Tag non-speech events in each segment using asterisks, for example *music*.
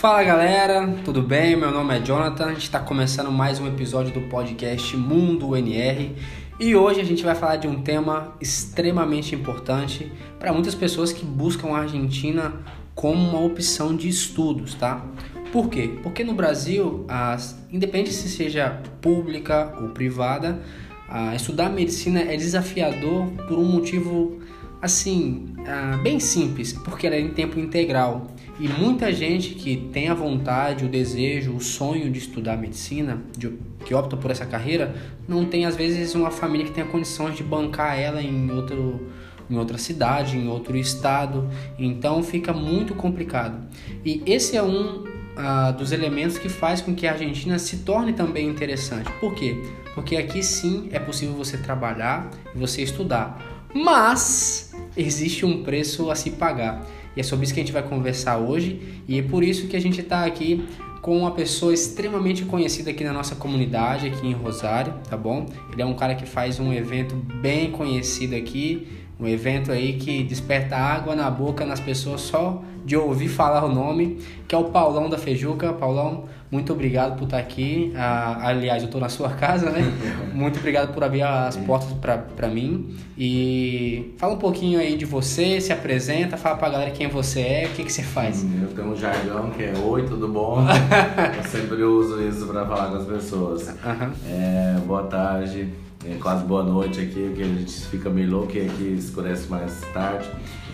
Fala galera, tudo bem? Meu nome é Jonathan, a gente está começando mais um episódio do podcast Mundo NR e hoje a gente vai falar de um tema extremamente importante para muitas pessoas que buscam a Argentina como uma opção de estudos, tá? Por quê? Porque no Brasil, as, independente se seja pública ou privada, a, estudar medicina é desafiador por um motivo assim, ah, bem simples, porque ela é em tempo integral. E muita gente que tem a vontade, o desejo, o sonho de estudar medicina, de, que opta por essa carreira, não tem às vezes uma família que tenha condições de bancar ela em outro em outra cidade, em outro estado, então fica muito complicado. E esse é um ah, dos elementos que faz com que a Argentina se torne também interessante. Por quê? Porque aqui sim é possível você trabalhar e você estudar, mas existe um preço a se pagar. E é sobre isso que a gente vai conversar hoje e é por isso que a gente está aqui com uma pessoa extremamente conhecida aqui na nossa comunidade, aqui em Rosário, tá bom? Ele é um cara que faz um evento bem conhecido aqui, um evento aí que desperta água na boca nas pessoas só de ouvir falar o nome, que é o Paulão da Fejuca. Paulão, muito obrigado por estar aqui. Ah, aliás, eu estou na sua *laughs* casa, né? muito obrigado por abrir as portas para mim. E fala um pouquinho aí de você, se apresenta, fala pra galera quem você é, o que, que você faz. Eu tenho um jargão que é Oi, tudo bom? *laughs* eu sempre uso isso para falar com as pessoas. Uhum. É, boa tarde, é quase boa noite aqui, porque a gente fica meio louco e aqui escurece mais tarde.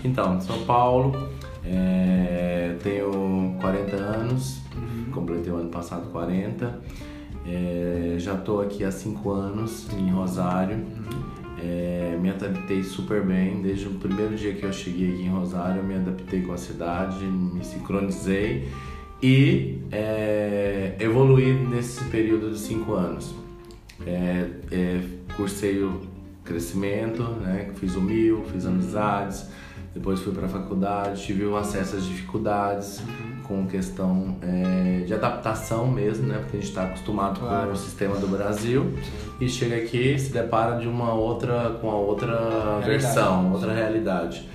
Então, sou Paulo, é, tenho 40 anos, uhum. completei o ano passado 40. É, já estou aqui há 5 anos em Rosário. Uhum. É, me adaptei super bem desde o primeiro dia que eu cheguei aqui em Rosário. Eu me adaptei com a cidade, me sincronizei e é, evoluí nesse período de 5 anos. É, é, cursei o crescimento, né? fiz o mil, fiz amizades depois fui para a faculdade, tive o acesso às dificuldades uhum. com questão é, de adaptação mesmo, né? Porque a gente está acostumado claro. com o sistema do Brasil e chega aqui se depara de uma outra com a outra realidade. versão, outra realidade.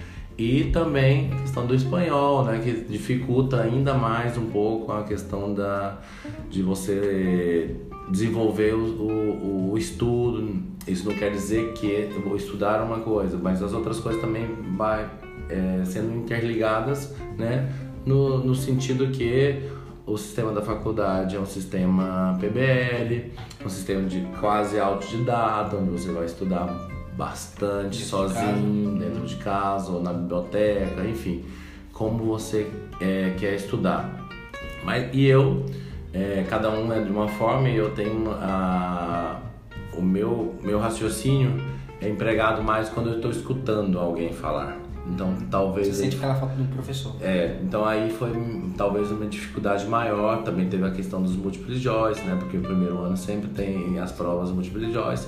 E também a questão do espanhol, né, que dificulta ainda mais um pouco a questão da, de você desenvolver o, o, o, estudo. Isso não quer dizer que eu vou estudar uma coisa, mas as outras coisas também vai é, sendo interligadas, né? No, no sentido que o sistema da faculdade é um sistema PBL, um sistema de quase autodidata, onde você vai estudar bastante dentro sozinho, de dentro de casa ou na biblioteca, enfim, como você é, quer estudar. Mas, e eu, é, cada um é de uma forma e eu tenho a, o meu, meu raciocínio é empregado mais quando eu estou escutando alguém falar. Então, talvez. Você sente aquela falta do professor. É, então aí foi talvez uma dificuldade maior. Também teve a questão dos múltiplos choice, né? Porque o primeiro ano sempre tem as provas múltiplos choice.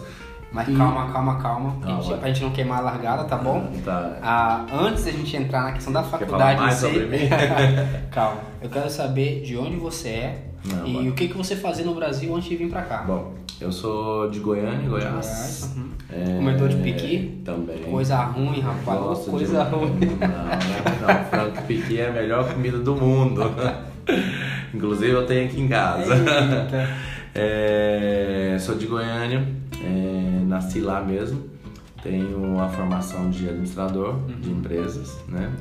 Mas e... calma, calma, calma. Ah, gente, pra gente não queimar a largada, tá bom? Tá. Ah, antes da gente entrar na questão da faculdade mais si... sobre mim? *laughs* calma. *laughs* Eu quero saber de onde você é não, e o que, que você fazia no Brasil antes de vir pra cá. Bom, eu sou de Goiânia, Goiás. Goiás uhum. é, Comedor de piqui? Também. Coisa ruim, rapaz. Gosto coisa de... ruim. Não, não, não, *laughs* frango piqui é a melhor comida do mundo. Inclusive eu tenho aqui em casa. É, sou de Goiânia, é, nasci lá mesmo. Tenho a formação de administrador uhum. de empresas, né?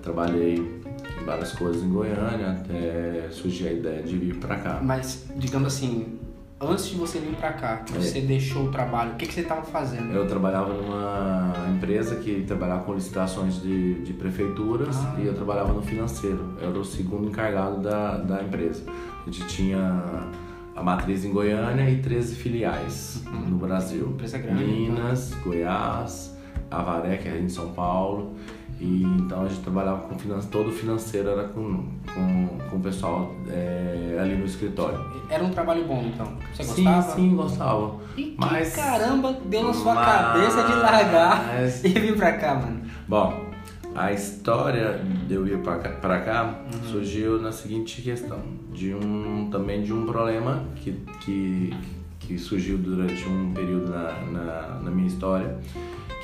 Trabalhei várias coisas em Goiânia até surgir a ideia de vir para cá. Mas, digamos assim, antes de você vir para cá, que você é. deixou o trabalho, o que, que você estava fazendo? Eu trabalhava numa empresa que trabalhava com licitações de, de prefeituras ah. e eu trabalhava no financeiro. Eu era o segundo encarregado da, da empresa. A gente tinha a matriz em Goiânia e 13 filiais uhum. no Brasil. Empresa grande. Minas, então. Goiás, Avaré, que é em São Paulo. E então a gente trabalhava com finanças, todo o financeiro era com, com, com o pessoal é, ali no escritório. Era um trabalho bom então? Você gostava? Sim, sim, gostava. E mas, caramba deu na sua mas, cabeça de largar *laughs* e vir pra cá, mano? Bom, a história de eu ir pra cá, uhum. surgiu na seguinte questão, de um também de um problema que, que, que surgiu durante um período na, na, na minha história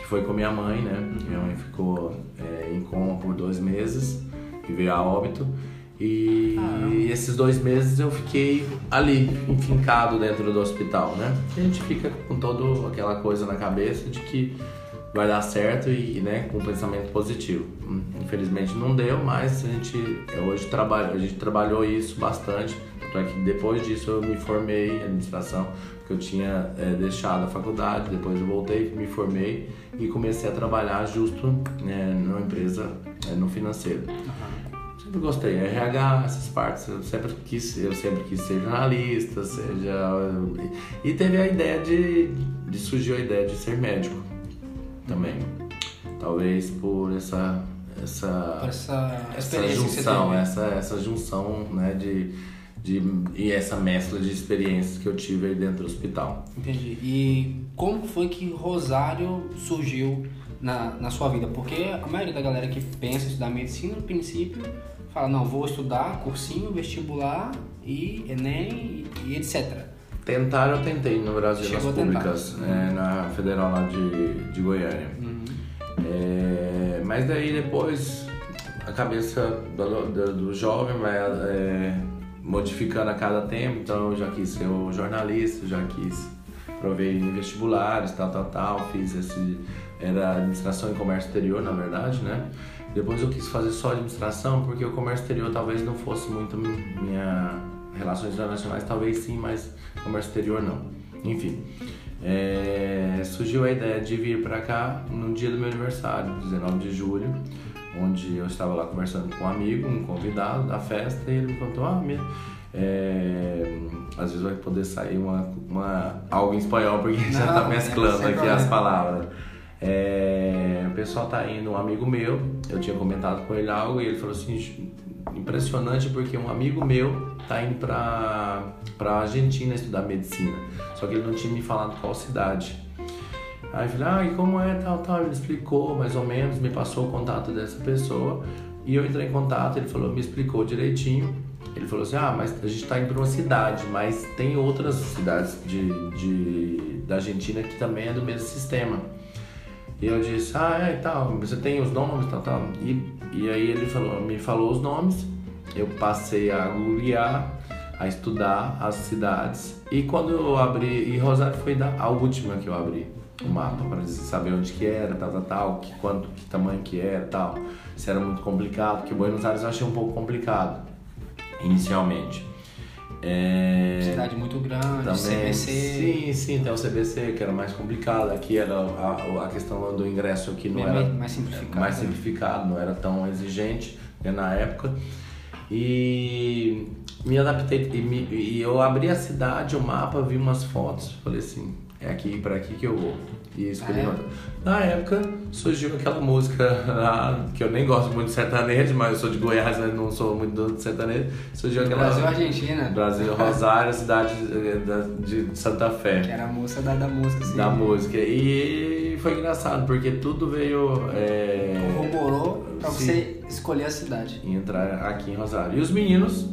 foi com minha mãe, né? Minha mãe ficou é, em coma por dois meses e veio a óbito. E esses dois meses eu fiquei ali, enfincado dentro do hospital, né? a gente fica com toda aquela coisa na cabeça de que vai dar certo e, né, com um pensamento positivo. Hum, infelizmente não deu, mas a gente hoje trabalha, a gente trabalhou isso bastante. Para que depois disso eu me formei em administração, porque eu tinha é, deixado a faculdade, depois eu voltei, me formei e comecei a trabalhar justo né, numa empresa é, no financeiro. Uhum. Sempre gostei, RH, essas partes, eu sempre quis, eu sempre quis ser jornalista, seja e teve a ideia de, de surgiu a ideia de ser médico também. Talvez por essa essa essa, essa junção, essa essa junção, né, de, de e essa mescla de experiências que eu tive aí dentro do hospital. Entendi. E como foi que Rosário surgiu na, na sua vida? Porque a maioria da galera que pensa em estudar medicina, no princípio, fala, não, vou estudar cursinho, vestibular e Enem e, e etc. Tentar eu tentei no Brasil Chegou nas públicas, é, na federal lá de, de Goiânia. Uhum. É, mas daí depois a cabeça do, do, do jovem vai é, modificando a cada tempo, então eu já quis ser o jornalista, já quis provei em vestibulares, tal, tal, tal, fiz esse era administração e comércio exterior, na verdade, né? Depois eu quis fazer só administração porque o comércio exterior talvez não fosse muito minha relações internacionais talvez sim, mas comércio exterior não. Enfim, é, surgiu a ideia de vir para cá no dia do meu aniversário, 19 de julho, onde eu estava lá conversando com um amigo, um convidado da festa, e ele me contou: ah, minha, é, às vezes vai poder sair uma, uma, algo em espanhol, porque não, já está mesclando aqui as palavras. É, o pessoal tá indo, um amigo meu, eu tinha comentado com ele algo e ele falou assim: impressionante porque um amigo meu tá indo pra, pra Argentina estudar medicina. Só que ele não tinha me falado qual cidade. Aí eu falei, ah, e como é, tal, tal. Ele explicou mais ou menos, me passou o contato dessa pessoa. E eu entrei em contato, ele falou, me explicou direitinho. Ele falou assim, ah, mas a gente tá indo pra uma cidade, mas tem outras cidades de, de, da Argentina que também é do mesmo sistema. E eu disse, ah, é, e tal, você tem os nomes, tal, tal. E, e aí ele falou, me falou os nomes, eu passei a googlear, a estudar as cidades. E quando eu abri, e Rosário foi a última que eu abri o mapa para saber onde que era, tal, tal, tal, que quanto, que tamanho que era, tal. Se era muito complicado, porque Buenos Aires eu achei um pouco complicado inicialmente. É... Cidade muito grande, também, CBC. Sim, sim, tem o CBC que era mais complicado. Aqui era a, a questão do ingresso que não era mais simplificado, mais simplificado, não era tão exigente né, na época. E me adaptei e, me, e eu abri a cidade, o mapa, vi umas fotos, falei assim, é aqui para aqui que eu vou. Escolhi ah, é? Na época surgiu aquela música lá, que eu nem gosto muito de sertanejo, mas eu sou de Goiás, mas não sou muito do sertanejo. Surgiu aquela. Brasil Argentina. Brasil Rosário, cidade de Santa Fé. Que era a música da, da música, sim. Da música. E foi engraçado, porque tudo veio. É... Corroborou pra sim, você escolher a cidade. E entrar aqui em Rosário. E os meninos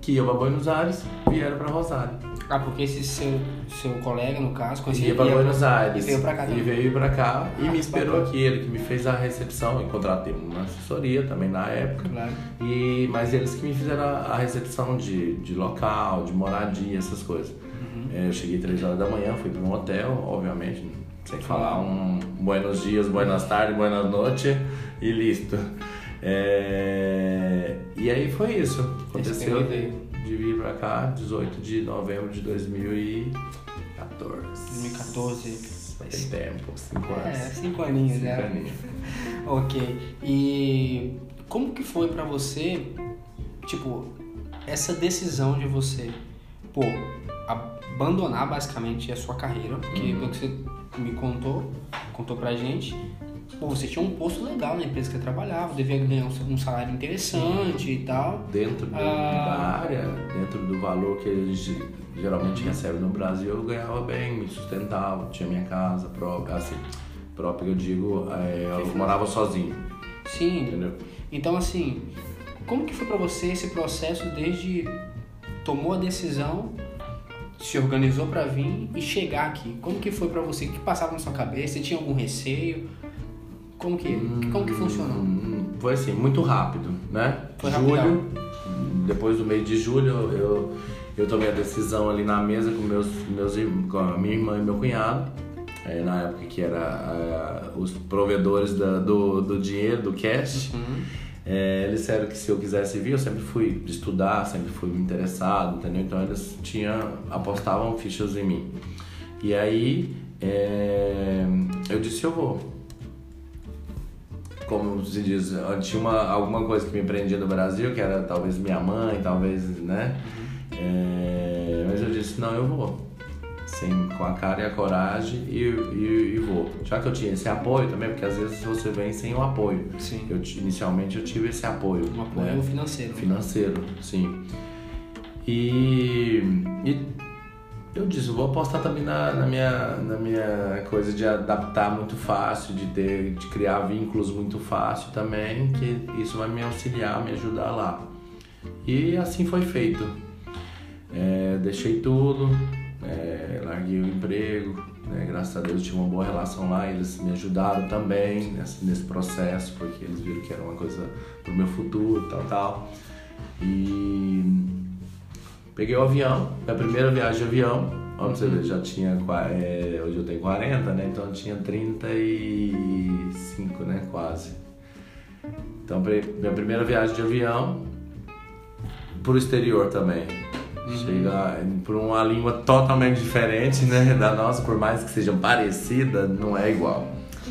que iam pra Buenos Aires vieram pra Rosário. Ah, porque esse seu, seu colega, no caso, conhecia ia para Buenos Aires. E veio para cá também. E veio para cá ah, e me esperou bacana. aqui. Ele que me fez a recepção. E contratei uma assessoria também na época. Claro. E, mas eles que me fizeram a, recepção de, de local, de moradia, essas coisas. Uhum. É, eu cheguei três horas da manhã, fui para um hotel, obviamente, sem falar um buenos dias, buenas tardes, buenas noites e listo. É, e aí foi isso. Aconteceu vir pra cá, 18 de novembro de 2014. 2014. Faz tempo, 5 anos. É, 5 aninhos, cinco né? Aninhos. *laughs* ok. E como que foi pra você, tipo, essa decisão de você, pô, abandonar basicamente a sua carreira, porque uhum. pelo que você me contou, contou pra gente, Pô, você tinha um posto legal na empresa que você trabalhava, devia ganhar um salário interessante Sim. e tal. Dentro do, ah, da área, dentro do valor que gente geralmente recebe no Brasil, eu ganhava bem, me sustentava, tinha minha casa própria, assim, própria eu digo, é, eu morava sozinho. Sim. Entendeu? Então assim, como que foi para você esse processo desde tomou a decisão se organizou para vir e chegar aqui? Como que foi para você? O que passava na sua cabeça? Você tinha algum receio? Como que, hum, como que funcionou? Foi assim, muito rápido, né? Foi Julho, depois do mês de julho, eu, eu tomei a decisão ali na mesa com, meus, meus, com a minha irmã e meu cunhado, é, na época que era uh, os provedores da, do, do dinheiro, do cash. Uhum. É, eles disseram que se eu quisesse vir, eu sempre fui estudar, sempre fui interessado, entendeu? Então eles tinham, apostavam fichas em mim. E aí é, eu disse, eu vou. Como se diz, tinha uma, alguma coisa que me prendia no Brasil, que era talvez minha mãe, talvez, né? É, mas eu disse, não, eu vou sem, com a cara e a coragem e, e, e, vou. Já que eu tinha esse apoio também, porque às vezes você vem sem o apoio. Sim. Eu, inicialmente eu tive esse apoio. Um apoio né? financeiro. Financeiro, sim. E, e eu disse, vou apostar também na, na, minha, na minha coisa de adaptar muito fácil, de ter, de criar vínculos muito fácil também, que isso vai me auxiliar, me ajudar lá. E assim foi feito. É, deixei tudo, é, larguei o emprego, né? graças a Deus tive uma boa relação lá, eles me ajudaram também nesse, nesse processo, porque eles viram que era uma coisa pro meu futuro, tal, tal. E peguei o avião, minha primeira viagem de avião, ó, você ver, já tinha, é, hoje eu tenho 40, né, então eu tinha 35, né, quase. Então, minha primeira viagem de avião, pro exterior também. Uhum. Chega por uma língua totalmente diferente, né, *laughs* da nossa, por mais que sejam parecidas, não é igual.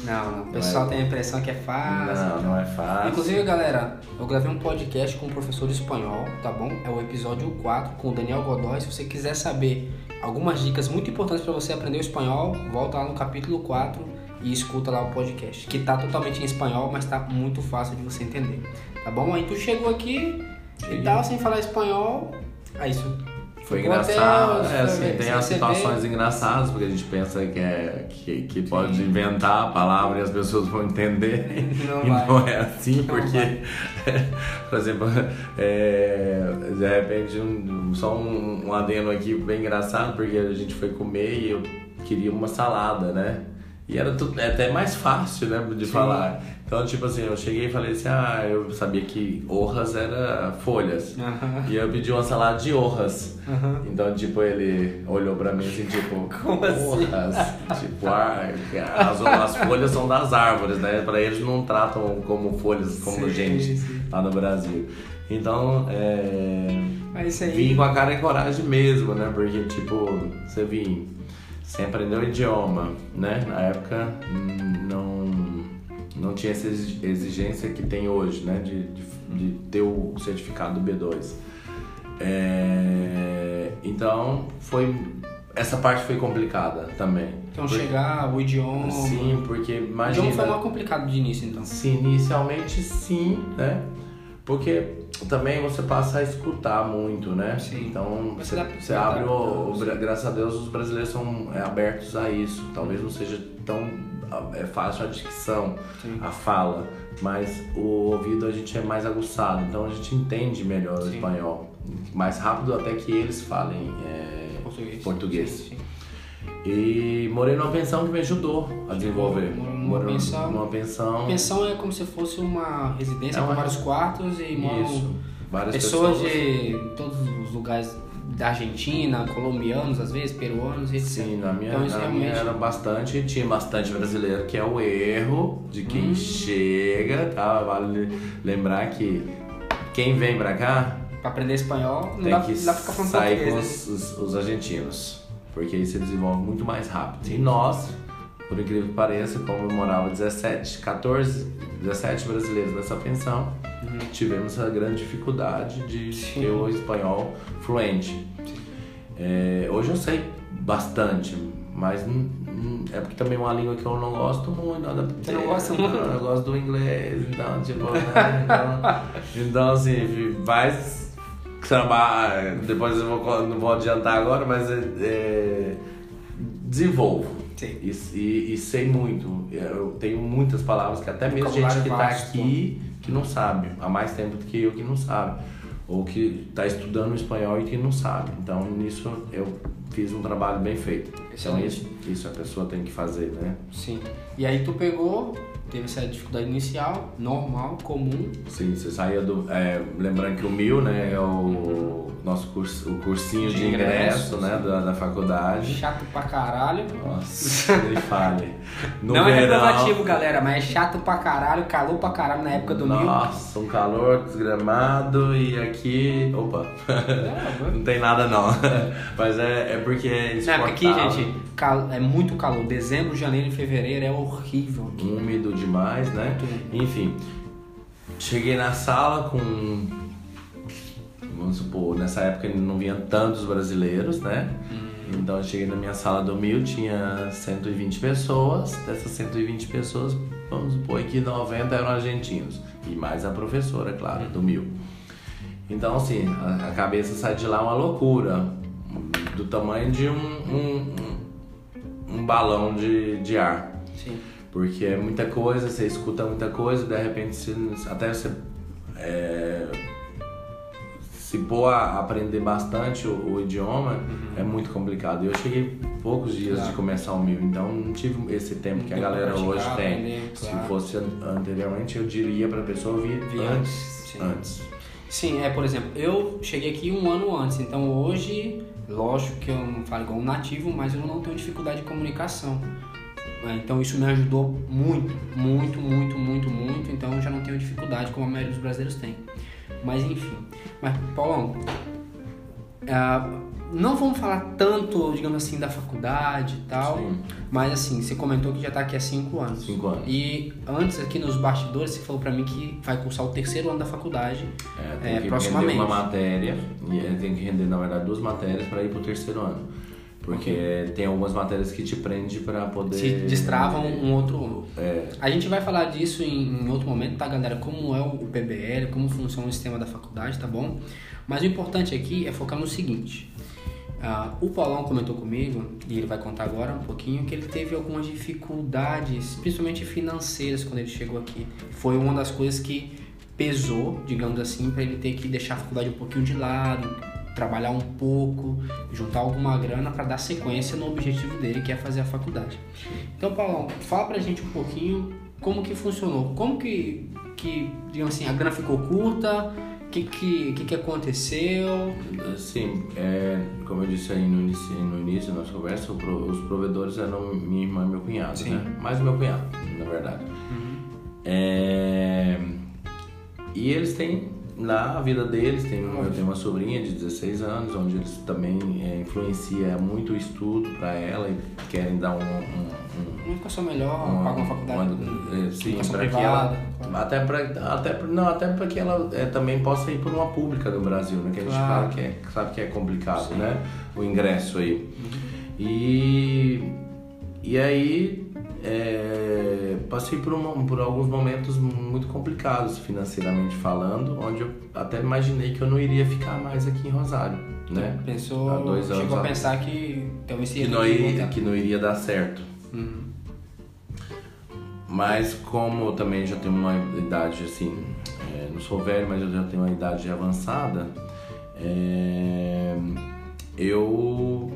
Não, o pessoal é... tem a impressão que é fácil. Não, não é fácil. Inclusive, galera, eu gravei um podcast com um professor de espanhol, tá bom? É o episódio 4 com o Daniel Godoy. Se você quiser saber algumas dicas muito importantes para você aprender o espanhol, volta lá no capítulo 4 e escuta lá o podcast, que tá totalmente em espanhol, mas tá muito fácil de você entender. Tá bom? Aí tu chegou aqui e tal, sem falar espanhol, é isso. Foi engraçado, é, assim, tem as situações engraçadas, porque a gente pensa que, é, que, que pode inventar a palavra e as pessoas vão entender. Não *laughs* e vai. não é assim, não porque, *laughs* por exemplo, é, de repente, um, só um, um adendo aqui bem engraçado, porque a gente foi comer e eu queria uma salada, né? E era tudo, é até mais fácil, né, de Sim. falar. Então, tipo assim, eu cheguei e falei assim, ah, eu sabia que orras era folhas. E eu pedi uma salada de orras. Então, tipo, ele olhou pra mim assim, tipo, Como orras? Assim? tipo, ah, as, as, folhas são das árvores, né? Pra eles não tratam como folhas, como sim, gente sim. lá no Brasil. Então, é... Mas aí... vim com a cara e coragem mesmo, né? Porque, tipo, você vim sem aprender o idioma, né? Na época, não não tinha essa exigência que tem hoje, né, de, de, de ter o certificado B2. É, então, foi essa parte foi complicada também. Então, porque, chegar o idioma. Sim, porque imagina. O idioma foi mais complicado de início, então. Sim, inicialmente sim, né? Porque também você passa a escutar muito, né? Sim. Então você, você abre o, o, Graças a Deus os brasileiros são é, abertos a isso. Talvez não seja tão é fácil a dicção, Sim. a fala, mas o ouvido a gente é mais aguçado, então a gente entende melhor Sim. o espanhol, mais rápido até que eles falem é, português. português. Sim, e morei numa pensão que me ajudou a desenvolver. Numa pensão. Numa pensão. Pensão é como se fosse uma residência é uma... com vários quartos e moram Isso. Várias pessoas, pessoas de todos os lugares da Argentina, colombianos às vezes, peruanos, etc. Sim, na minha, então, na realmente... minha era bastante, tinha bastante brasileiro, que é o erro de quem hum. chega, tá? Vale lembrar que quem vem pra cá... Pra aprender espanhol, não tem dá, que dá pra ficar falando sair com né? os, os, os, argentinos, porque aí você desenvolve muito mais rápido. E nós, por incrível que pareça, como eu morava 17, 14, 17 brasileiros nessa pensão, uhum. tivemos a grande dificuldade de Sim. ter o espanhol fluente. É, hoje eu sei bastante, mas é porque também é uma língua que eu não gosto muito. Nada Você não gosta muito? Eu gosto do inglês, então, tipo, né? então, *laughs* então, assim, vai trabalhar. Depois eu vou, não vou adiantar agora, mas é, é, desenvolvo. Sim. E, e, e, sei muito. Eu tenho muitas palavras que até mesmo gente que está aqui que não sabe, há mais tempo do que eu que não sabe ou que está estudando espanhol e que não sabe. Então, nisso eu fiz um trabalho bem feito. Então, isso, isso a pessoa tem que fazer, né? Sim. E aí tu pegou, teve essa dificuldade inicial, normal, comum. Sim, você saía do. É, lembrando que o mil, né, é o nosso curso, o cursinho de, De ingresso, ingresso, né, da, da faculdade. Chato pra caralho. Nossa, nem *laughs* fale. No não é verão, reprovativo, galera, mas é chato pra caralho, calor pra caralho na época do mil. Nossa, um calor desgramado e aqui. Opa! *laughs* não tem nada não. *laughs* Mas é, é porque é Na época aqui, gente, cal- é muito calor. Dezembro, janeiro e fevereiro é horrível aqui. úmido demais, né? Muito. Enfim, cheguei na sala com. Vamos supor, nessa época não vinha tantos brasileiros, né? Então eu cheguei na minha sala do Mil, tinha 120 pessoas. Dessas 120 pessoas, vamos supor que 90 eram argentinos. E mais a professora, claro, do Mil. Então, assim, a, a cabeça sai de lá uma loucura. Do tamanho de um, um, um, balão de, de ar. Sim. Porque é muita coisa, você escuta muita coisa, de repente você, até você é, se pôr a aprender bastante o, o idioma é muito complicado. Eu cheguei poucos dias Claro. de começar o mil, então não tive esse tempo que a galera hoje tem. aprender, Se claro. fosse an- anteriormente, eu diria pra pessoa vir antes, sim. Antes. Sim, é, por exemplo, eu cheguei aqui um ano antes, então hoje, lógico que eu não falo igual um nativo, mas eu não tenho dificuldade de comunicação. É, Então isso me ajudou muito, muito, muito, muito, muito, então eu já não tenho dificuldade como a maioria dos brasileiros tem. Mas enfim. Mas, Paulão, ah, não vamos falar tanto, digamos assim, da faculdade e tal, Sim. mas assim, você comentou que já tá aqui há cinco anos. Cinco anos. E antes aqui nos bastidores você falou pra mim que vai cursar o terceiro ano da faculdade. É, tem É, que proximamente. render uma matéria, e tem que render, na verdade, duas matérias para ir pro terceiro ano. Porque tem algumas matérias que te prende para poder. se destravam um outro. É, A gente vai falar disso em, em outro momento, tá, galera? Como é o PBL, como funciona o sistema da faculdade, tá bom? Mas o importante aqui é focar no seguinte. Ah, o Paulão comentou comigo, e ele vai contar agora um pouquinho, que ele teve algumas dificuldades, principalmente financeiras, quando ele chegou aqui. Foi uma das coisas que pesou, digamos assim, para ele ter que deixar a faculdade um pouquinho de lado, trabalhar um pouco, juntar alguma grana para dar sequência no objetivo dele, que é fazer a faculdade. Então, Paulão, fala pra gente um pouquinho como que funcionou, como que, que digamos assim, a grana ficou curta, o que que, que que aconteceu, Sim, é, como eu disse aí no início, no início da nossa conversa, os provedores eram minha irmã e meu cunhado, Sim. né? Mais meu cunhado, na verdade. É, e eles têm lá a vida deles, tem, eu tenho uma sobrinha de 16 anos, onde eles também é, influencia muito o estudo para ela e querem dar um, um- um- uma educação melhor, pagar uma faculdade, uma- é, sim, para que ela até para até não até para que ela é, também possa ir por uma pública do Brasil, né? Que a gente Claro. fala que é, sabe que é complicado, né? O ingresso aí. Uhum. E e aí é, passei por, uma- por alguns momentos muito complicados financeiramente falando, onde eu até imaginei que eu não iria ficar mais aqui em Rosário, né? Pensou, Há dois anos chegou a pensar que talvez Que não, iria, que não iria dar certo. Uhum. Mas como eu também já tenho uma idade assim, é, não sou velho, mas eu já tenho uma idade avançada, é, eu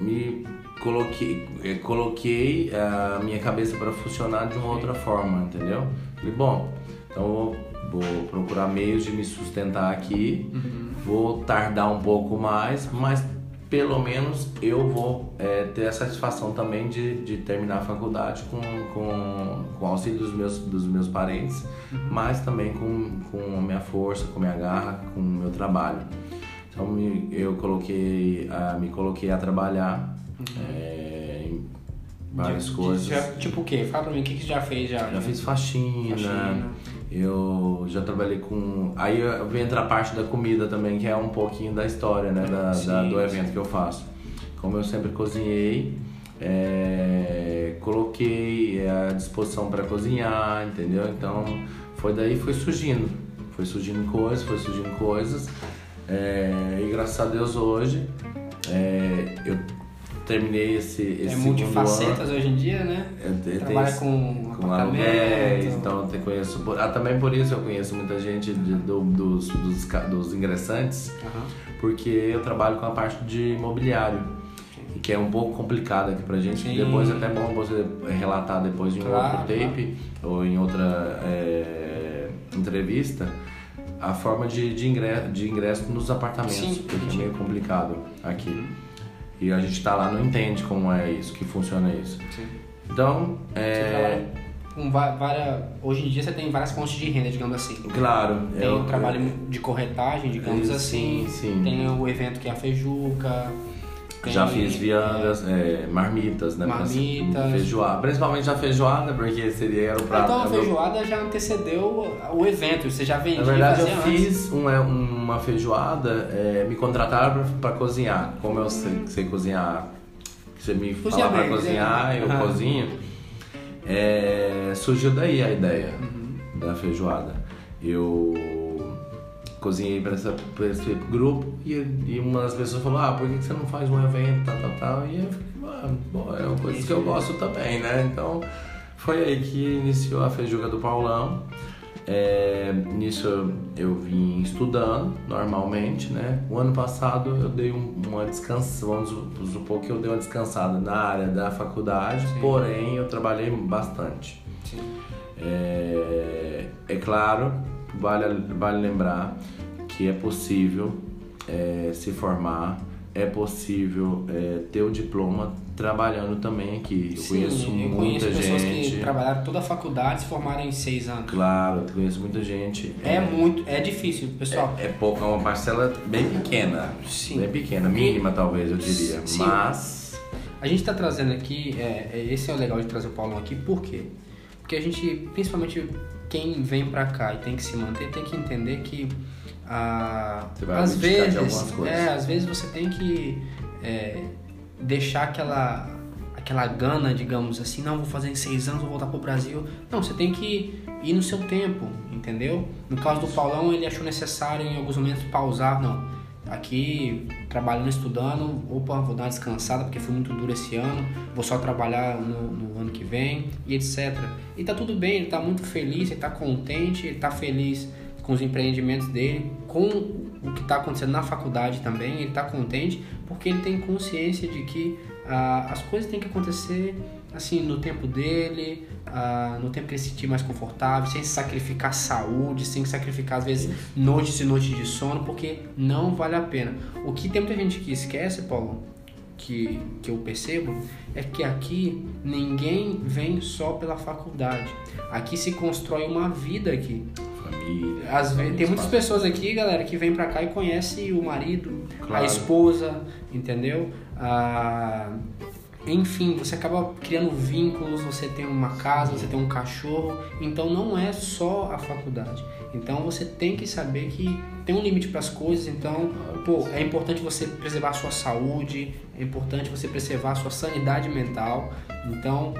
me coloquei, eh, coloquei a minha cabeça para funcionar de uma outra forma, entendeu? Falei, bom, então eu vou procurar meios de me sustentar aqui, vou tardar um pouco mais, mas pelo menos eu vou eh, ter a satisfação também de, de terminar a faculdade com, com, com o auxílio dos meus, dos meus parentes, mas também com, com a minha força, com a minha garra, com o meu trabalho. Então me- eu coloquei, a, me coloquei a trabalhar eh, em várias De- de- coisas. já- tipo o quê? Fala pra mim, o que, que você já fez já? Já fiz faxina, Faxina. eu já trabalhei com. Aí eu- vem entrar a parte da comida também, que é um pouquinho da história, né? Da, Sim, da- do sim. evento que eu faço. Como eu sempre cozinhei, é, coloquei à disposição para cozinhar, entendeu? Então foi daí foi surgindo. Foi surgindo coisas, foi surgindo coisas. É, e graças a Deus hoje é, eu terminei esse, esse É multifacetas hoje em dia, né? ano. Eu- eu Trabalha tenho- com, com aluguéis, então eu conheço. Ah, também por isso eu conheço muita gente de- do- dos, dos, dos ingressantes, Aham. porque eu trabalho com a parte de imobiliário. que é um pouco complicado aqui pra gente. Sim. Depois é até bom você relatar depois de um Claro, outro tape ou em outra é, entrevista a forma de, de, ingresso, de ingresso nos apartamentos, Sim, porque é meio complicado aqui. E a gente tá lá não entende como é isso, que funciona isso. Sim. Então, Você é, trabalha com várias, hoje em dia você tem várias fontes de renda, digamos assim. claro, Tem eu- o trabalho de corretagem, digamos Sim, assim. sim. Tem o evento que é a Feijuca. Tem, Já fiz viandas, é, marmitas, né? Marmitas. Feijoada. Principalmente a feijoada, porque seria era o é, prato. Então a meu- feijoada já antecedeu o evento, você já vendia Na verdade, eu antes. fiz uma, uma feijoada, é, me contrataram pra cozinhar. Como eu sei, sei cozinhar, você me Cozinha fala bem, cozinhar, cozinha eu cozinho. É, surgiu daí a ideia Uhum. da feijoada. Eu cozinhei pra esse grupo e, e uma das pessoas falou: Ah, por que você não faz um evento, tal, tal, tal? E eu falei: Ah, bom, é uma coisa que eu gosto também, né? Então foi aí que iniciou a feijuca do Paulão. É, nisso eu vim estudando normalmente, né? O ano passado eu dei um- uma descansa, vamos supor que eu dei uma descansada na área da faculdade, Sim. porém eu trabalhei bastante. Sim. É, é claro, vale, vale lembrar que é possível é, se formar, é possível é, ter o diploma trabalhando também aqui. Eu Sim, conheço eu muita conheço pessoas gente. que trabalharam toda a faculdade se formaram em seis anos. Claro, eu conheço muita gente. É muito, é difícil, pessoal. É, é pouco, é uma parcela bem pequena. Sim. Bem pequena, mínima talvez, eu diria. Sim. Mas. A gente está trazendo aqui, é, é- esse é o legal de trazer o Paulão aqui, por quê? Porque a gente, principalmente quem vem pra cá e tem que se manter, tem que entender que ah, às vezes, é, às vezes você tem que é, deixar aquela aquela gana, digamos assim, não vou fazer em seis anos, vou voltar pro Brasil. Não, você tem que ir no seu tempo, entendeu? No caso do Paulão, ele achou necessário em alguns momentos pausar, não. Aqui, trabalhando, estudando, opa, vou dar uma descansada porque foi muito duro esse ano, vou só trabalhar no, no ano que vem e etc. E tá tudo bem, ele tá muito feliz, ele tá contente, ele tá feliz com os empreendimentos dele, com o que está acontecendo na faculdade também, ele está contente porque ele tem consciência de que ah, as coisas têm que acontecer assim no tempo dele, ah, no tempo que ele se sentir mais confortável, sem sacrificar saúde, sem sacrificar às vezes noites e noites de sono, porque não vale a pena. O que tem muita gente que esquece, Paulo, que, que eu percebo, é que aqui ninguém vem só pela faculdade. Aqui se constrói uma vida aqui. Família. Às vezes, tem muitas pessoas aqui, galera, que vêm pra cá e conhece o marido, a Claro. esposa, entendeu? Ah, enfim, você acaba criando vínculos, você tem uma casa, você tem um cachorro, então não é só a faculdade. Então você tem que saber que tem um limite para as coisas, então, pô, é importante você preservar a sua saúde, é importante você preservar a sua sanidade mental. Então,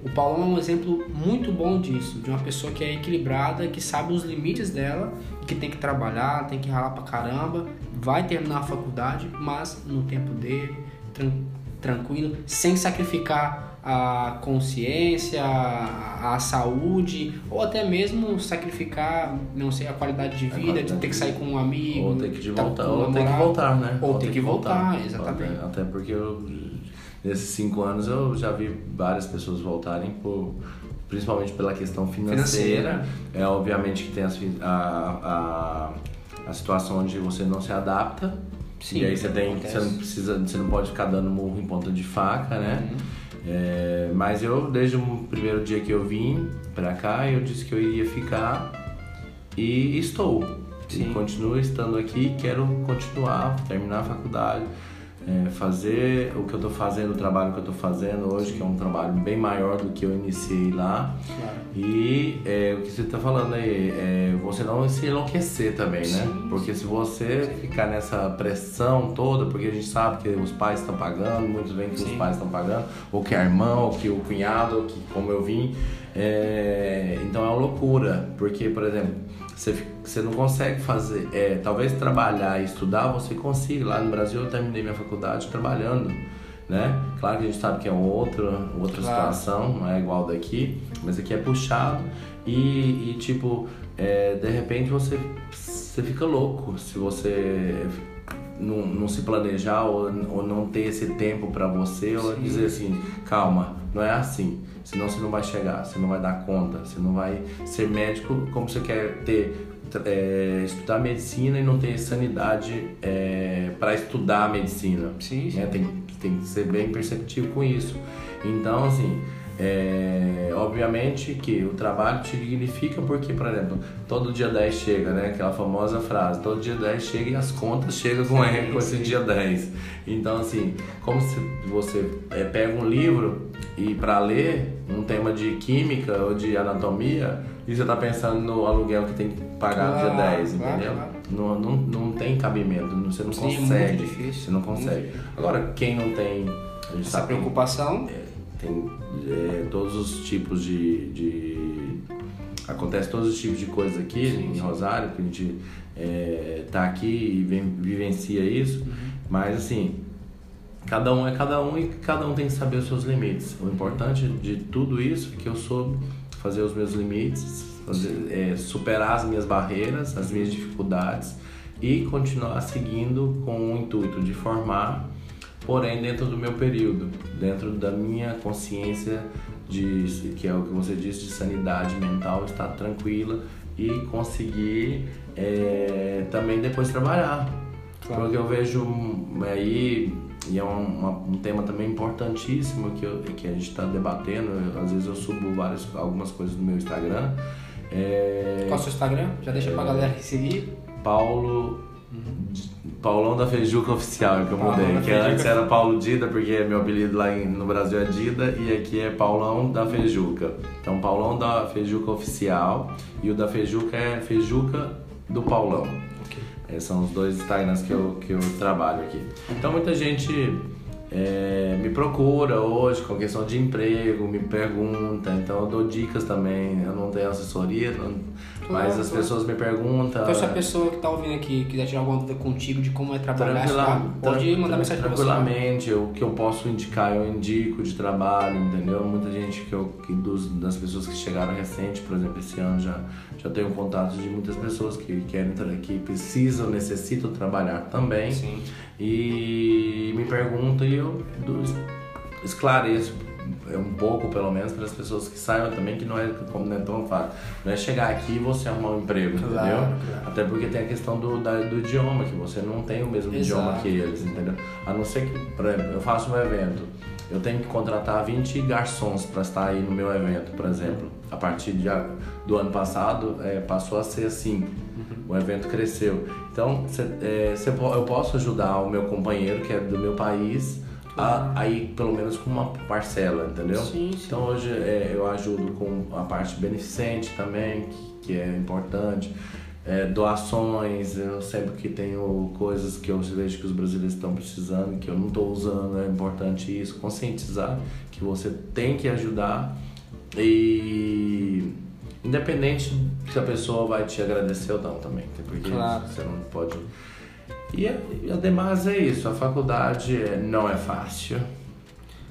o Paulão é um exemplo muito bom disso, de uma pessoa que é equilibrada, que sabe os limites dela, que tem que trabalhar, tem que ralar pra caramba, vai terminar a faculdade, mas no tempo dele, tran- tranquilo, sem sacrificar a consciência, a, a saúde, ou até mesmo sacrificar, não sei, a qualidade de vida, de ter que sair com um amigo, Ou ter que tá voltar, ou ter que voltar, né? Ou ter que voltar, exatamente. Até, até porque eu, nesses cinco anos eu já vi várias pessoas voltarem por principalmente pela questão financeira. Financeira. É obviamente que tem as a, a, a situação onde você não se adapta. Sim, e aí você tem, acontece. você não precisa, você não pode ficar dando murro em ponta de faca, né? Uhum. É, mas eu, desde o primeiro dia que eu vim pra cá, eu disse que eu iria ficar e estou. Sim. E continuo estando aqui, quero continuar, terminar a faculdade, é, fazer o que eu tô fazendo, o trabalho que eu tô fazendo hoje, que é um trabalho bem maior do que eu iniciei lá. Claro. E é, o que você tá falando aí, é você não se enlouquecer também, né? Sim. Porque se você ficar nessa pressão toda, porque a gente sabe que os pais estão pagando, muitos veem que os pais estão pagando, ou que a irmã, ou que o cunhado, ou que como eu vim. é, então é uma loucura, porque, por exemplo, você, você não consegue fazer, é, talvez trabalhar e estudar, você consiga. Lá no Brasil eu terminei minha faculdade trabalhando. Né? Claro que a gente sabe que é outra, outra Claro. situação, não é igual daqui, mas aqui é puxado e, e, tipo, é, de repente você, você fica louco se você não, não se planejar ou, ou não ter esse tempo para você ou dizer assim, calma, não é assim. Senão você não vai chegar, você não vai dar conta, você não vai ser médico como você quer ter é, estudar medicina e não ter sanidade é, para estudar a medicina. Sim, sim. É, tem, tem que ser bem perceptivo com isso. Então, assim, é, obviamente que o trabalho te dignifica porque, por exemplo, todo dia 10 chega, né? Aquela famosa frase, todo dia 10 chega e as contas chegam com, sim, com esse dia 10. Então, assim, como se você é, pega um livro e para ler um tema de química ou de anatomia e você está pensando no aluguel que tem que pagar claro, dia 10, entendeu? Claro. Não, não, não tem cabimento, você não Sim, consegue. Muito difícil. Você não consegue. Agora, quem não tem essa preocupação. é, tem é, todos os tipos de, de, Acontece todos os tipos de coisas aqui sim, em Rosário, que a gente é, tá aqui e vivencia isso, uhum. mas assim, cada um é cada um e cada um tem que saber os seus limites. O importante de tudo isso é que eu soube fazer os meus limites, fazer, é, superar as minhas barreiras, as minhas dificuldades e continuar seguindo com o intuito de formar porém dentro do meu período, dentro da minha consciência de que é o que você disse de sanidade mental, estar tranquila e conseguir é, também depois trabalhar. Claro. Porque eu vejo aí, e é um, um tema também importantíssimo que, eu, que a gente está debatendo, às vezes eu subo várias, algumas coisas no meu Instagram. É, Qual é o seu Instagram? Já deixa é, pra galera seguir. Paulo Paulão da Feijuca Oficial, que eu mudei. Que antes era Paulo Dida, porque meu apelido lá no Brasil é Dida, e aqui é Paulão da Feijuca. Então, Paulão da Feijuca Oficial, e o da Feijuca é Feijuca do Paulão. Esses são os dois Instagrams que eu, que eu trabalho aqui. Então, muita gente é, me procura hoje com questão de emprego, me pergunta, então eu dou dicas também. Eu não tenho assessoria, não, mas as pessoas me perguntam. Então, se a pessoa que está ouvindo aqui quiser tirar alguma dúvida contigo de como é trabalhar, tá, pode mandar mensagem para você. Tranquilamente, o que eu posso indicar, eu indico de trabalho, entendeu? Muita gente que eu, que dos, das pessoas que chegaram recente, por exemplo, esse ano já, já tenho contato de muitas pessoas que querem, que precisam, necessitam trabalhar também. Sim. E me perguntam e eu esclareço é um pouco pelo menos para as pessoas que saibam também que não é como não é tão fácil não é chegar aqui e você arrumar um emprego claro, entendeu claro. até porque tem a questão do, da, do idioma que você não tem o mesmo Exato. idioma que eles entendeu a não ser que por exemplo eu faço um evento eu tenho que contratar 20 garçons para estar aí no meu evento por exemplo a partir de, do ano passado é, passou a ser assim uhum. o evento cresceu então cê, é, cê, eu posso ajudar o meu companheiro que é do meu país a, aí pelo menos com uma parcela, entendeu? Sim, sim. Então hoje é, eu ajudo com a parte beneficente também, que, que é importante. É, doações, eu sempre que tenho coisas que eu vejo que os brasileiros estão precisando, que eu não estou usando, é importante isso, conscientizar que você tem que ajudar e independente se a pessoa vai te agradecer ou não também, porque claro. você não pode e, ademais é isso, a faculdade não é fácil.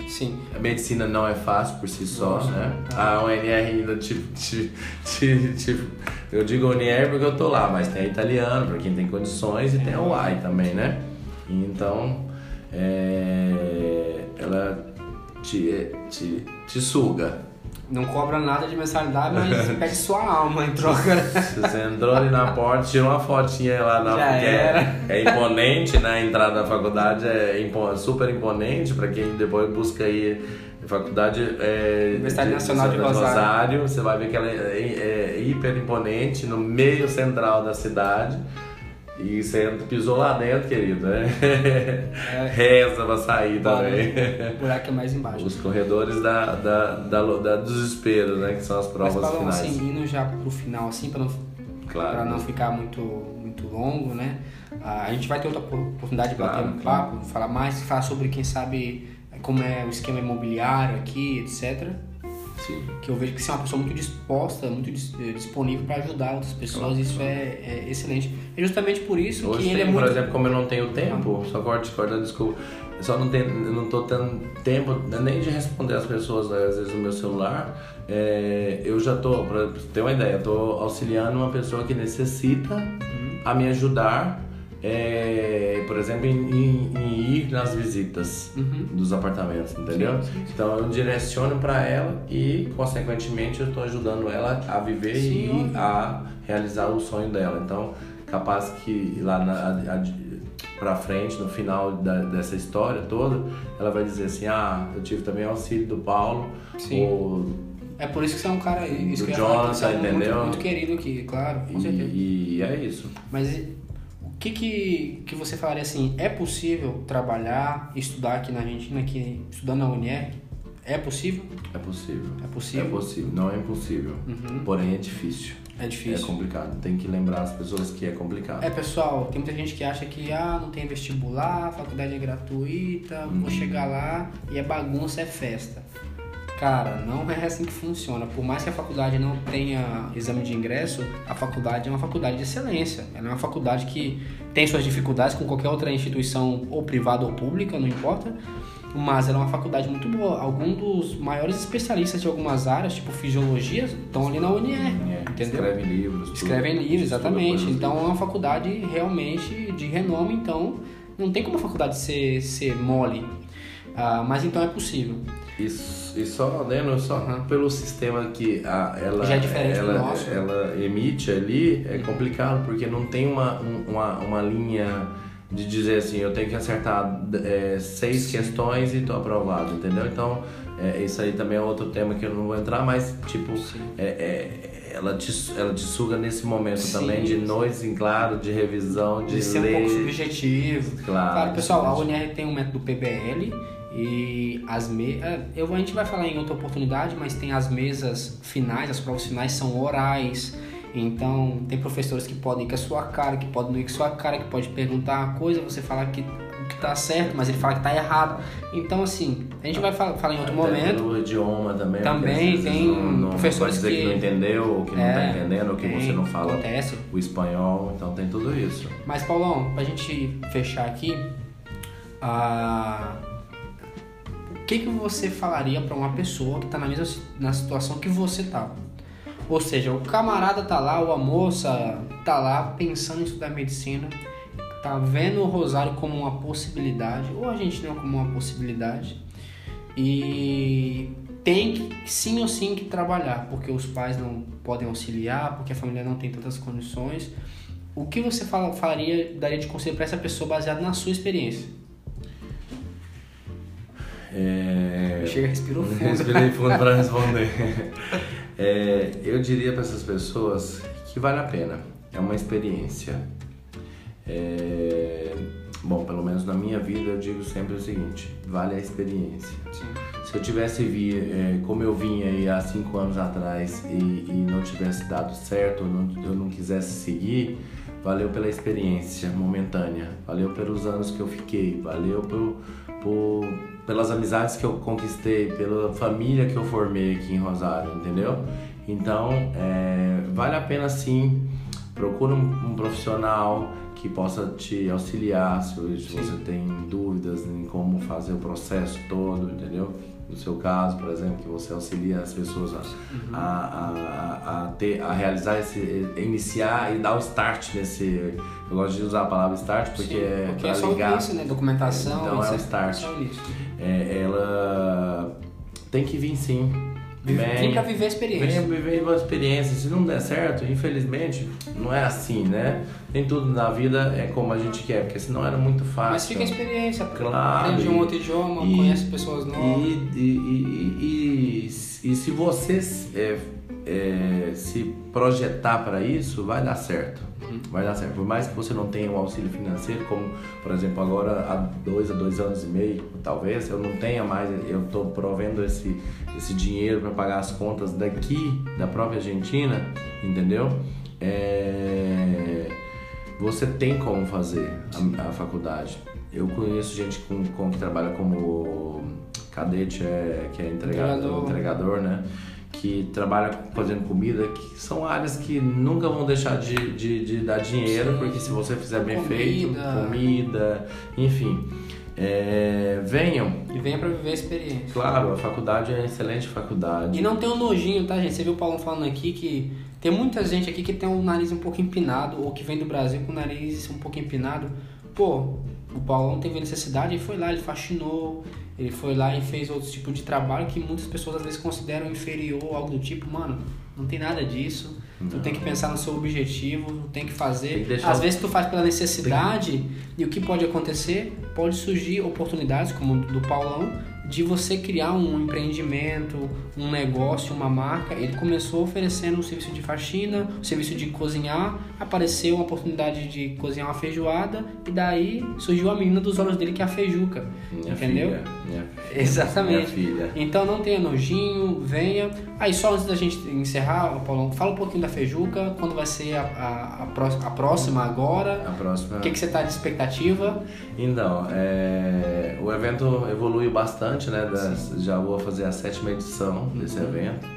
Sim. A medicina não é fácil por si só, Nossa, né? Tá. A UNR ainda, tipo, tipo, eu digo UNR porque eu tô lá, mas tem a italiano para quem tem condições e tem a UAI também, né? Então, é, ela te, te, te suga não cobra nada de mensalidade, mas *laughs* pede sua alma em troca. Se você entrou ali na porta, tirou uma fotinha lá na Já é, é, imponente, né? A entrada da faculdade é impo super imponente para quem depois busca aí faculdade é, Universidade de, Nacional de, de Rosário. Rosário. Você vai ver que ela é, é, é hiper imponente no meio central da cidade. E você pisou lá dentro, querido, né? É. *laughs* Reza pra sair também. O buraco é mais embaixo. Os corredores da, da, da, da desespero, né? Que são as provas Mas, Paulo, finais. assim, indo já pro final, assim, pra não, claro, pra não ficar muito, muito longo, né? A gente vai ter outra oportunidade de claro, bater um papo, claro. falar mais, falar sobre, quem sabe, como é o esquema imobiliário aqui, etc. Sim. Que eu vejo que você é uma pessoa muito disposta, muito eh, disponível para ajudar outras pessoas, isso. É, é, excelente. É justamente por isso Hoje que tem, ele é muito... Por exemplo, como eu não tenho tempo, só corte, corta, desculpa, eu só não, tenho, não tô tendo tempo nem de responder as pessoas, né, às vezes, no meu celular, é, eu já tô, para ter uma ideia, eu tô auxiliando uma pessoa que necessita uhum. a me ajudar é, por exemplo, em, em- em ir nas visitas Uhum. dos apartamentos, entendeu? Sim, sim, sim. Então eu direciono para ela e, consequentemente, eu estou ajudando ela a viver e a realizar o sonho dela. Então, capaz que lá na, a- a- pra frente, no final da- dessa história toda, ela vai dizer assim: Ah, eu tive também auxílio do Paulo, Sim. ou É por isso que você é um cara. Isso Do que ia falar, você é Jonathan, um muito, entendeu? muito querido aqui, claro, com certeza. e, e é isso. Mas que, que, que você falaria assim? É possível trabalhar, estudar aqui na Argentina, aqui, estudando na UNR? É possível? É possível. É possível? É possível, não é impossível. Uhum. Porém é difícil. É É difícil. complicado. Tem que lembrar as pessoas que é complicado. É, pessoal, tem muita gente que acha que ah, não tem vestibular, a faculdade é gratuita, Uhum. vou chegar lá e é bagunça, é festa. Cara, não é assim que funciona. Por mais que a faculdade não tenha exame de ingresso, a faculdade é uma faculdade de excelência. Ela é uma faculdade que tem suas dificuldades com qualquer outra instituição, ou privada ou pública, não importa. Mas ela é uma faculdade muito boa. Alguns dos maiores especialistas de algumas áreas, tipo fisiologia, estão ali na UNR, É, entendeu? Escrevem livros. tudo. Escrevem livros, Estuda exatamente. Então é uma faculdade realmente de renome, então não tem como a faculdade ser, ser mole. Ah, mas então é possível. E, e só, Leno, só Uhum. pelo sistema que a, ela, Já é diferente do ela, nosso. ela emite ali, é complicado, porque não tem uma, um- uma, uma linha de dizer assim, eu tenho que acertar é, seis questões e tô aprovado, entendeu? Então, é, isso aí também é outro tema que eu não vou entrar, mas, tipo, é, é, ela, te, ela te suga nesse momento Sim, também de sim. noites em claro, de revisão, de, De ser um ler. pouco subjetivo. Claro, Claro, pessoal, a. UNR tem um método PBL e as me... é, eu, a gente vai falar em outra oportunidade, mas tem as mesas finais, as provas finais são orais. Então, tem professores que podem ir com a sua cara, que podem não ir com a sua cara, que pode perguntar uma coisa, você falar que que tá certo, mas ele fala que tá errado. Então, assim, a gente vai fa- falar em outro Até momento. pelo idioma também. Também tem não, não professores dizer que... que- não entendeu, ou que não É, tá entendendo, ou que tem, você não fala Acontece. o espanhol, então tem tudo isso. Mas, Paulão, pra gente fechar aqui, ah, o que, que você falaria pra uma pessoa que tá na mesma na situação que você tá? Ou seja, o camarada tá lá, ou a moça tá lá pensando em estudar medicina, tá vendo o Rosário como uma possibilidade, ou a Argentina como uma possibilidade, e tem que, sim ou sim que trabalhar, porque os pais não podem auxiliar, porque a família não tem tantas condições. O que você fala, falaria, daria de conselho para essa pessoa baseado na sua experiência? É... Chega, respira fundo. Respirei fundo para *laughs* responder. É, eu diria para essas pessoas que vale a pena. É uma experiência. É, Bom, pelo menos na minha vida eu digo sempre o seguinte: vale a experiência. Sim. Se eu tivesse vi, é, como eu vim aí há cinco anos atrás e, e não tivesse dado certo, ou não, eu não quisesse seguir, valeu pela experiência momentânea, valeu pelos anos que eu fiquei, valeu por, por- pelas amizades que eu conquistei, pela família que eu formei aqui em Rosário, entendeu? Então, é, vale a pena sim. Procura um, um profissional que possa te auxiliar se se Sim. você tem dúvidas em como fazer o processo todo, entendeu? No seu caso, por exemplo, que você auxilia as pessoas a, Uhum. a, a, a, ter, a realizar esse, iniciar e dar o start nesse. Eu gosto de usar a palavra start porque Sim, é para é só ligar. início, né? Documentação. Então é o start. Só o. É, ela tem que vir sim. Vem. Vem pra viver a experiência. Venha viver uma experiência. Se não der certo, infelizmente, não é assim, né? Nem tudo na vida é como a gente quer, porque senão era muito fácil. Mas fica a experiência. Claro, Aprende um outro idioma, e- conhece pessoas novas. e, e, e, e se você é, é, se projetar para isso, vai dar certo. Uhum. Vai dar certo. Por mais que você não tenha um auxílio financeiro, como por exemplo agora há dois a dois anos e meio, talvez, eu não tenha mais, eu estou provendo esse, esse dinheiro para pagar as contas daqui, da própria Argentina, entendeu? É, você tem como fazer a, a faculdade. Eu conheço gente com, com que trabalha como cadete, é, que é entregador, Entregador. né? Que trabalha fazendo comida, que são áreas que nunca vão deixar de, de, de dar dinheiro, Sim. porque se você fizer bem Comida. feito, comida, enfim. É, venham. E venha pra viver a experiência. Claro, a faculdade é uma excelente faculdade. E não tem um nojinho, tá, gente? Você viu o Paulão falando aqui que tem muita gente aqui que tem um nariz um pouco empinado ou que vem do Brasil com o nariz um pouco empinado. Pô, o Paulão teve necessidade e foi lá, ele faxinou, ele foi lá e fez outros tipos de trabalho que muitas pessoas às vezes consideram inferior, algo do tipo, mano, não tem nada disso. Tu tem que pensar no seu objetivo, tu tem que fazer. Tem que Às o- vezes tu faz pela necessidade e o que pode acontecer? Pode surgir oportunidades, como do Paulão, de você criar um empreendimento, um negócio, uma marca. Ele começou oferecendo um serviço de faxina, um serviço de cozinhar, apareceu uma oportunidade de cozinhar uma feijoada e daí surgiu a menina dos olhos dele que é a feijuca. Minha entendeu? filha, minha, *laughs* Exatamente. Minha filha. Então não tenha nojinho, venha. Aí só antes da gente encerrar, Paulão, fala um pouquinho da Feijuca, quando vai ser a, a, a, a próxima agora, A próxima. o que, que você tá de expectativa? Então, é, o evento evoluiu bastante, né? das- já vou fazer a sétima edição desse evento.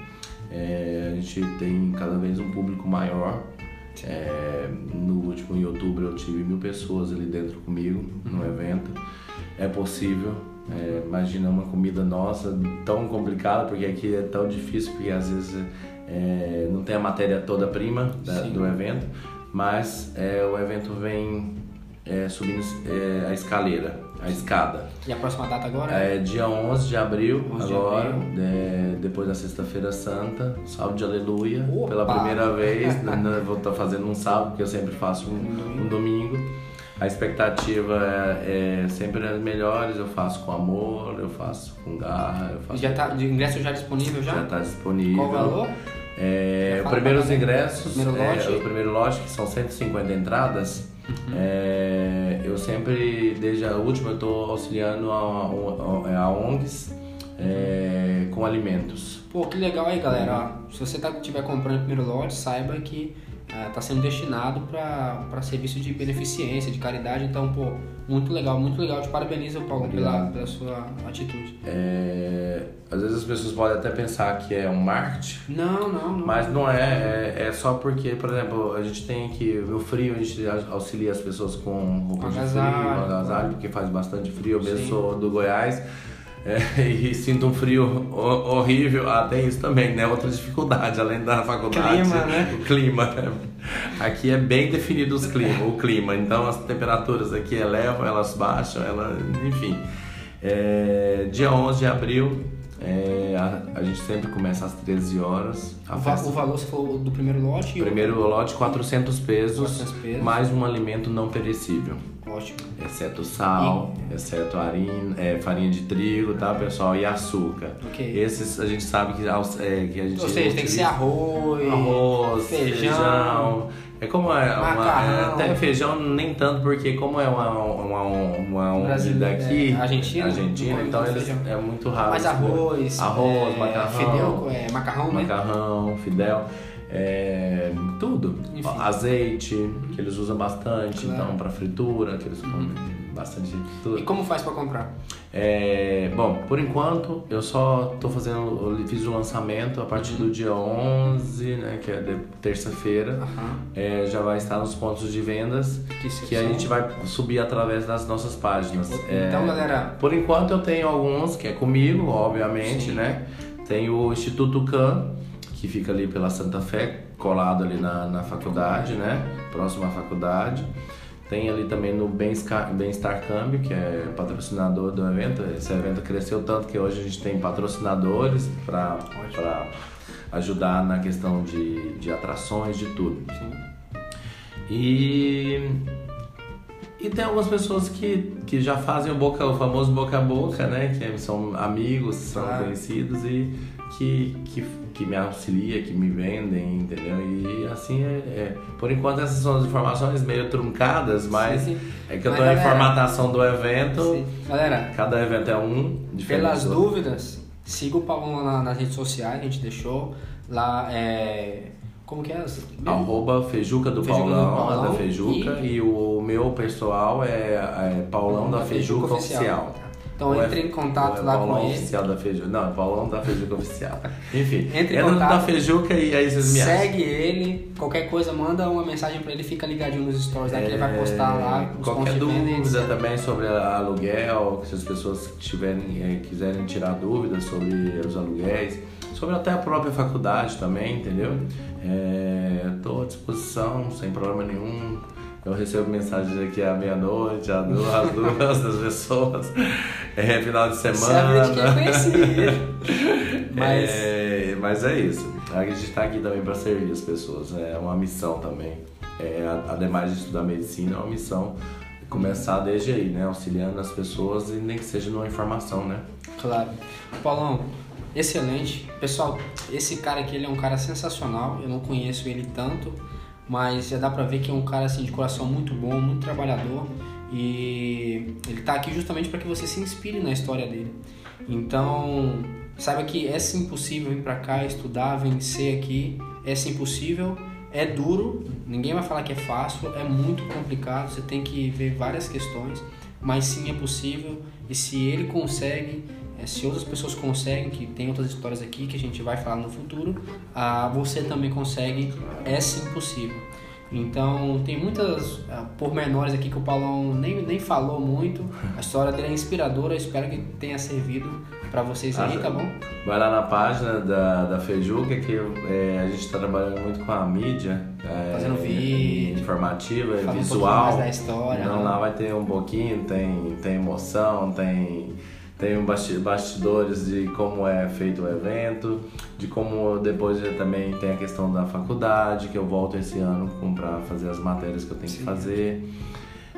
É, a gente tem cada vez um público maior. É, no último em outubro eu tive mil pessoas ali dentro comigo no evento. É possível. É, imagina uma comida nossa tão complicada, porque aqui é tão difícil, porque às vezes é, não tem a matéria toda prima da- Sim. do evento, mas é, o evento vem é, subindo é, a escaleira, a escada. E a próxima data agora? É dia 11 de abril, 11 de agora, abril. é, depois da Sexta-feira Santa, sábado de aleluia, Opa! pela primeira vez. *laughs* vou estar fazendo um sábado, porque eu sempre faço Um um domingo. A expectativa é, é sempre as melhores, eu faço com amor, eu faço com garra, eu faço Já tá, de ingresso já disponível já? já está disponível. Qual o valor? É, os galera. ingressos, Primeiro é, lote. Uhum. o primeiro lote, que são 150 entradas, é, eu sempre, desde a última, eu estou auxiliando a, a, a ONGs é, com alimentos. Pô, que legal aí, galera. Ó, se você tá, estiver comprando o primeiro lote, saiba que está sendo destinado para serviço de beneficência, de caridade. Então, pô, muito legal, muito legal. Te parabenizo, Paulo, pela, pela sua atitude. É, às vezes as pessoas podem até pensar que é um marketing, Não, não, não. Mas não é, é, é só porque, por exemplo, a gente tem aqui no frio, a gente auxilia as pessoas com roupa de frio, Agasalho. porque faz bastante frio. Eu mesmo sou do Goiás é, *laughs* e sinto um frio ho- horrível. Ah, tem isso também, né? Outra dificuldade, além da faculdade. Clima, né? *laughs* O clima. Aqui é bem definido os clima, o clima, então as temperaturas aqui elevam, elas baixam, elas, enfim. É, dia 11 de abril, é, a, a gente sempre começa às 13 horas. A O, festa o valor, você falou do primeiro lote? o- Primeiro lote, 400 pesos, 400 pesos. mais um alimento não perecível. Ótimo. Exceto sal, exceto harina, é, farinha de trigo, tá, pessoal? E açúcar. Ok. Esses a gente sabe que, é, que a gente Ou seja, tem que ser utiliza- arroz, arroz, feijão, feijão. É como é, uma, é, até feijão nem tanto, porque como é uma, uma, uma Brasileiro, daqui, é, Argentina, Argentina, então eles é muito raro. mais esse arroz, Arroz, é, macarrão. fidel, é, macarrão, né? macarrão, fidel, é, tudo. Enfim. Azeite, que eles usam bastante, Claro. então para fritura, que eles comem bastante E tudo. como faz pra comprar? É, bom, por enquanto eu só tô fazendo, eu fiz o lançamento a partir do dia 11, né, que é terça-feira. Aham. É, já vai estar nos pontos de vendas Que, que a gente vai subir através das nossas páginas. É, Então, galera, por enquanto eu tenho alguns que é comigo, obviamente, Sim. né? Tem o Instituto CAN, que fica ali pela Santa Fé, colado ali na, na faculdade, né? Próximo à faculdade. Tem ali também no Bem-Estar Câmbio, que é patrocinador do evento. Esse evento cresceu tanto que hoje a gente tem patrocinadores para ajudar na questão de, de atrações, de tudo. sim. E, e tem algumas pessoas que, que já fazem o, boca, o famoso boca a boca, né? Que são amigos, são Claro. conhecidos e que, que, que me auxilia, que me vendem, entendeu? E assim, é, é- por enquanto essas são as informações meio truncadas, mas Sim, sim. é que eu Mas, tô em galera, formatação do evento, Sim. Galera, cada evento é um, pelas dúvidas, siga o Paulo na- nas redes sociais, a gente deixou lá, é... Como que é? Arroba Feijuca do Feijuca do Paulão, Paulão da Feijuca, e- e... o meu pessoal é, é Paulão da Feijuca, Oficial. tá? Então é- entre em contato ou é lá com ele. oficial da Feijuca. Não, é Paulão da Feijuca oficial. Enfim, *laughs* Entre em contato. na Feijuca e aí vocês me acham. Segue ele, qualquer coisa, manda uma mensagem pra ele, fica ligadinho nos stories lá que ele vai postar lá os É, Qualquer dúvida também sobre aluguel, se as pessoas tiverem, eh, quiserem tirar dúvidas sobre os aluguéis, sobre até a própria faculdade também, entendeu? Estou à disposição, sem problema nenhum. Eu recebo mensagens aqui à meia-noite, às duas, às duas das pessoas, é, final de semana. Você *laughs* é ele. Mas É, mas é isso. A gente está aqui também para servir as pessoas. É uma missão também. É, ademais de estudar medicina, é uma missão começar desde aí, né? Auxiliando as pessoas e nem que seja numa informação, né? Claro. Paulão, excelente. Pessoal, esse cara aqui ele é um cara sensacional. Eu não conheço ele tanto, mas já dá pra ver que é um cara assim de coração muito bom, muito trabalhador e ele tá aqui justamente para que você se inspire na história dele. Então, saiba que é sim possível vir pra cá, estudar, vencer aqui. É sim possível. É duro, ninguém vai falar que é fácil, é muito complicado, você tem que ver várias questões, mas sim é possível. E se ele consegue, é, se outras pessoas conseguem, que tem outras histórias aqui que a gente vai falar no futuro, ah, você também consegue, é sim possível. Então tem muitas ah, pormenores aqui que o Paulão nem, nem falou muito. *laughs* A história dele é inspiradora, espero que tenha servido para vocês aí, Ah, tá bom? Vai lá na página da, da Feijuca, que é, a gente está trabalhando muito com a mídia. é, Fazendo vídeo. Informativa, um visual. mais da história, Então né? lá vai ter um pouquinho, tem, tem emoção, tem, tem um basti- bastidores de como é feito o evento, de como depois também tem a questão da faculdade, que eu volto esse ano para fazer as matérias que eu tenho Sim. que fazer.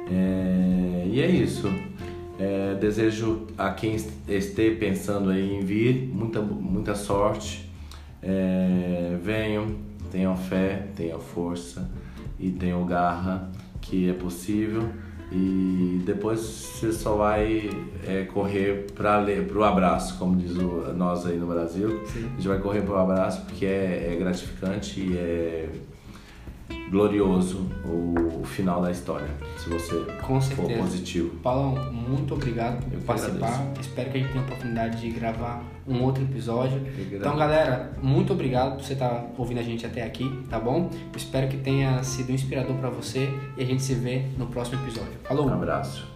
É, e é isso. É, desejo a quem esteja pensando aí em vir muita, muita sorte. É, venham, tenham fé, tenham força e tenham garra que é possível. E depois você só vai é, correr para o abraço, como diz o, nós aí no Brasil. Sim. A gente vai correr para o abraço porque é, é gratificante e é glorioso o, final da história, se você Com for positivo. Paulão, muito obrigado por Eu participar. agradeço. Espero que a gente tenha a oportunidade de gravar um outro episódio. Então, galera, muito obrigado por você estar ouvindo a gente até aqui, tá bom? Espero que tenha sido inspirador para você e a gente se vê no próximo episódio. Falou! Um abraço.